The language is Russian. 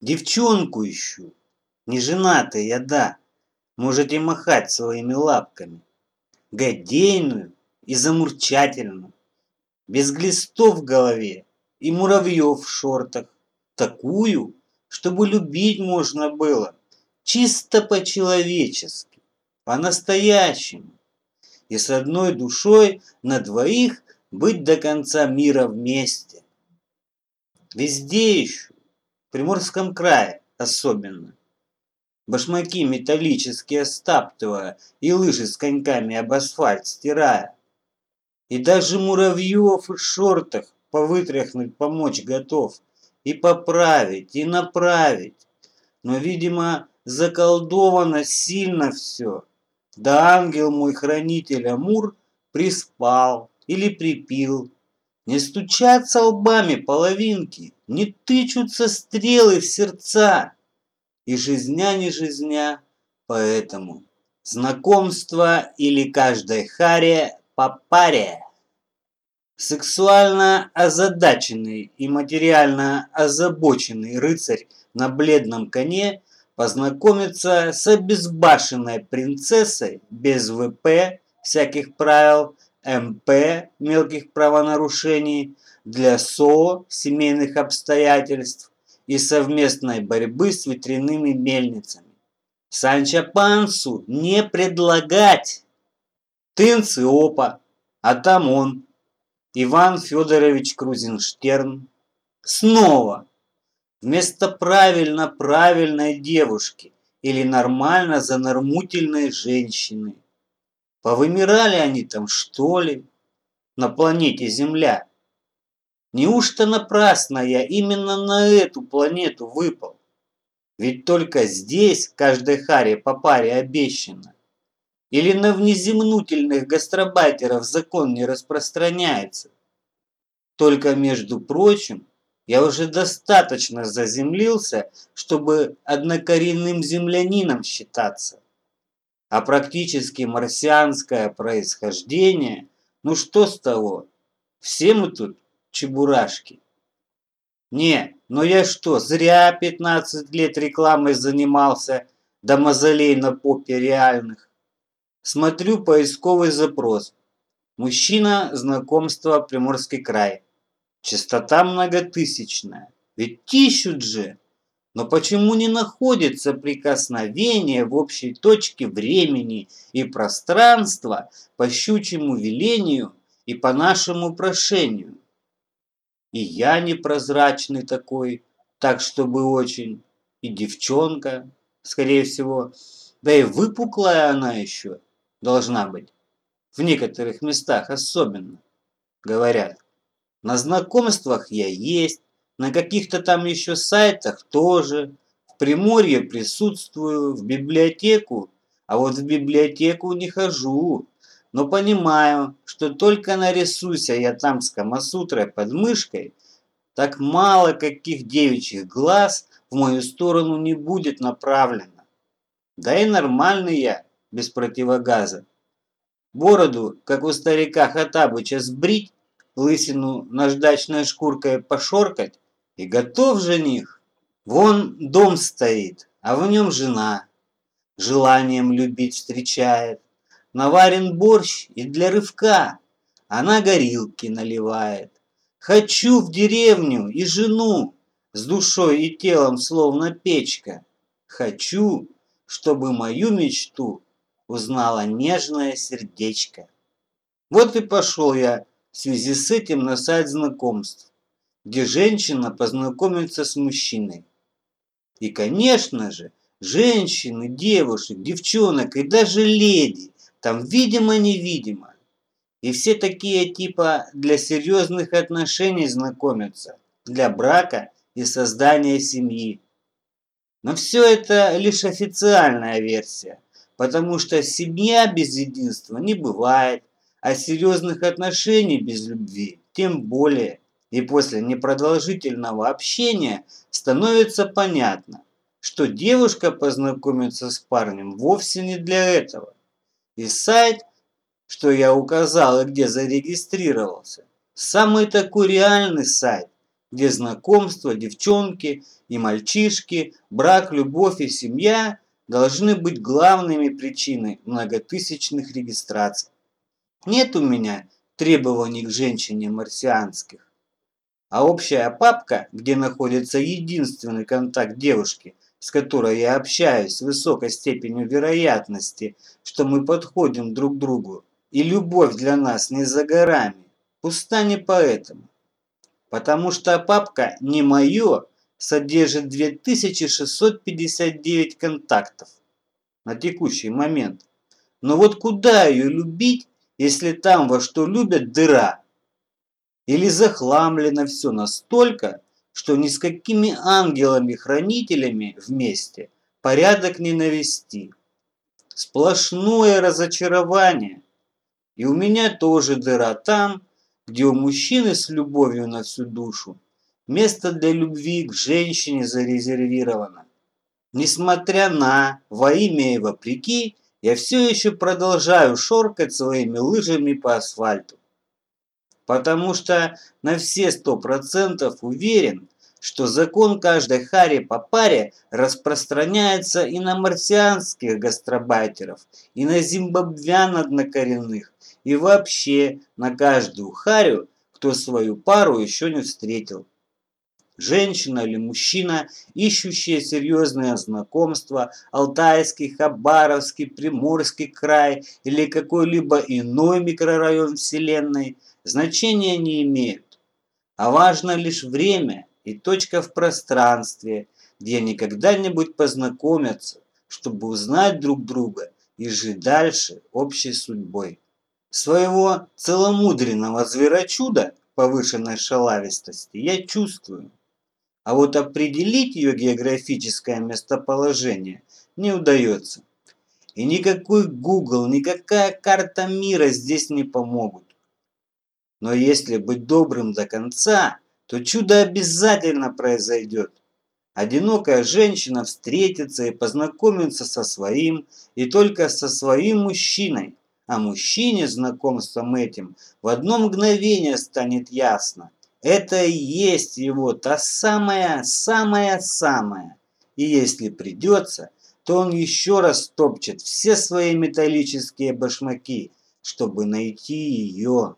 Девчонку ищу. Не женатая я, да. Можете махать своими лапками. Годейную и замурчательную. Без глистов в голове и муравьев в шортах. Такую, чтобы любить можно было. Чисто по-человечески. По-настоящему. И с одной душой на двоих быть до конца мира вместе. Везде ищу, Приморском крае особенно. Башмаки металлические стаптывая и лыжи с коньками об асфальт стирая. И даже муравьев в шортах повытряхнуть помочь готов. И поправить, и направить. Но, видимо, заколдовано сильно все. Да ангел мой хранитель Амур приспал или припил. Не стучатся лбами половинки, не тычутся стрелы в сердца. И жизня не жизня, поэтому знакомство или каждой харе по паре. Сексуально озадаченный и материально озабоченный рыцарь на бледном коне познакомиться с обезбашенной принцессой без ВП, всяких правил, МП, мелких правонарушений, для СО, семейных обстоятельств и совместной борьбы с ветряными мельницами. Санчо Пансу не предлагать. Тынцы опа, а там он, Иван Федорович Крузенштерн. Снова вместо правильно правильной девушки или нормально занормутельной женщины. Повымирали они там, что ли, на планете Земля? Неужто напрасно я именно на эту планету выпал? Ведь только здесь каждой харе по паре обещано. Или на внеземнутельных гастробайтеров закон не распространяется? Только, между прочим, я уже достаточно заземлился, чтобы однокоренным землянином считаться. А практически марсианское происхождение, ну что с того? Все мы тут чебурашки. Не, но я что, зря 15 лет рекламой занимался, до мозолей на попе реальных. Смотрю поисковый запрос. Мужчина, знакомство, Приморский край. Частота многотысячная. Ведь ищут же. Но почему не находится прикосновение в общей точке времени и пространства по щучьему велению и по нашему прошению? И я непрозрачный такой, так чтобы очень, и девчонка, скорее всего, да и выпуклая она еще должна быть. В некоторых местах особенно, говорят. На знакомствах я есть, на каких-то там еще сайтах тоже. В Приморье присутствую, в библиотеку, а вот в библиотеку не хожу. Но понимаю, что только нарисуйся я там с Камасутрой под мышкой, так мало каких девичьих глаз в мою сторону не будет направлено. Да и нормальный я, без противогаза. Бороду, как у старика Хатабыча, сбрить, лысину наждачной шкуркой пошоркать, и готов жених. Вон дом стоит, а в нем жена. Желанием любить встречает. Наварен борщ и для рывка. Она горилки наливает. Хочу в деревню и жену, с душой и телом словно печка. Хочу, чтобы мою мечту узнала нежное сердечко. Вот и пошел я в связи с этим на сайт знакомств, где женщина познакомится с мужчиной. И, конечно же, женщины, девушек, девчонок и даже леди там видимо-невидимо. И все такие типа для серьезных отношений знакомятся, для брака и создания семьи. Но все это лишь официальная версия – потому что семья без единства не бывает, а серьезных отношений без любви тем более. И после непродолжительного общения становится понятно, что девушка познакомится с парнем вовсе не для этого. И сайт, что я указал и где зарегистрировался, самый такой реальный сайт, где знакомства, девчонки и мальчишки, брак, любовь и семья должны быть главными причиной многотысячных регистраций. Нет у меня требований к женщине марсианских. А общая папка, где находится единственный контакт девушки, с которой я общаюсь с высокой степенью вероятности, что мы подходим друг к другу, и любовь для нас не за горами, пуста не поэтому. Потому что папка «Не мое» содержит 2659 контактов на текущий момент. Но вот куда ее любить, если там во что любят дыра? Или захламлено все настолько, что ни с какими ангелами-хранителями вместе порядок не навести. Сплошное разочарование. И у меня тоже дыра там, где у мужчины с любовью на всю душу место для любви к женщине зарезервировано. Несмотря на, во имя и вопреки, я все еще продолжаю шоркать своими лыжами по асфальту. Потому что на все сто процентов уверен, что закон каждой хари по паре распространяется и на марсианских гастробайтеров, и на зимбабвян однокоренных, и вообще на каждую харю, кто свою пару еще не встретил. Женщина или мужчина, ищущие серьезное знакомство, Алтайский, Хабаровский, Приморский край или какой-либо иной микрорайон Вселенной, значения не имеют. А важно лишь время и точка в пространстве, где они когда-нибудь познакомятся, чтобы узнать друг друга и жить дальше общей судьбой. Своего целомудренного зверочуда повышенной шалавистости я чувствую. А вот определить ее географическое местоположение не удается. И никакой Google, никакая карта мира здесь не помогут. Но если быть добрым до конца, то чудо обязательно произойдет. Одинокая женщина встретится и познакомится со своим, и только со своим мужчиной. А мужчине знакомством этим в одно мгновение станет ясно. Это и есть его та самая-самая-самая. И если придется, то он еще раз топчет все свои металлические башмаки, чтобы найти ее.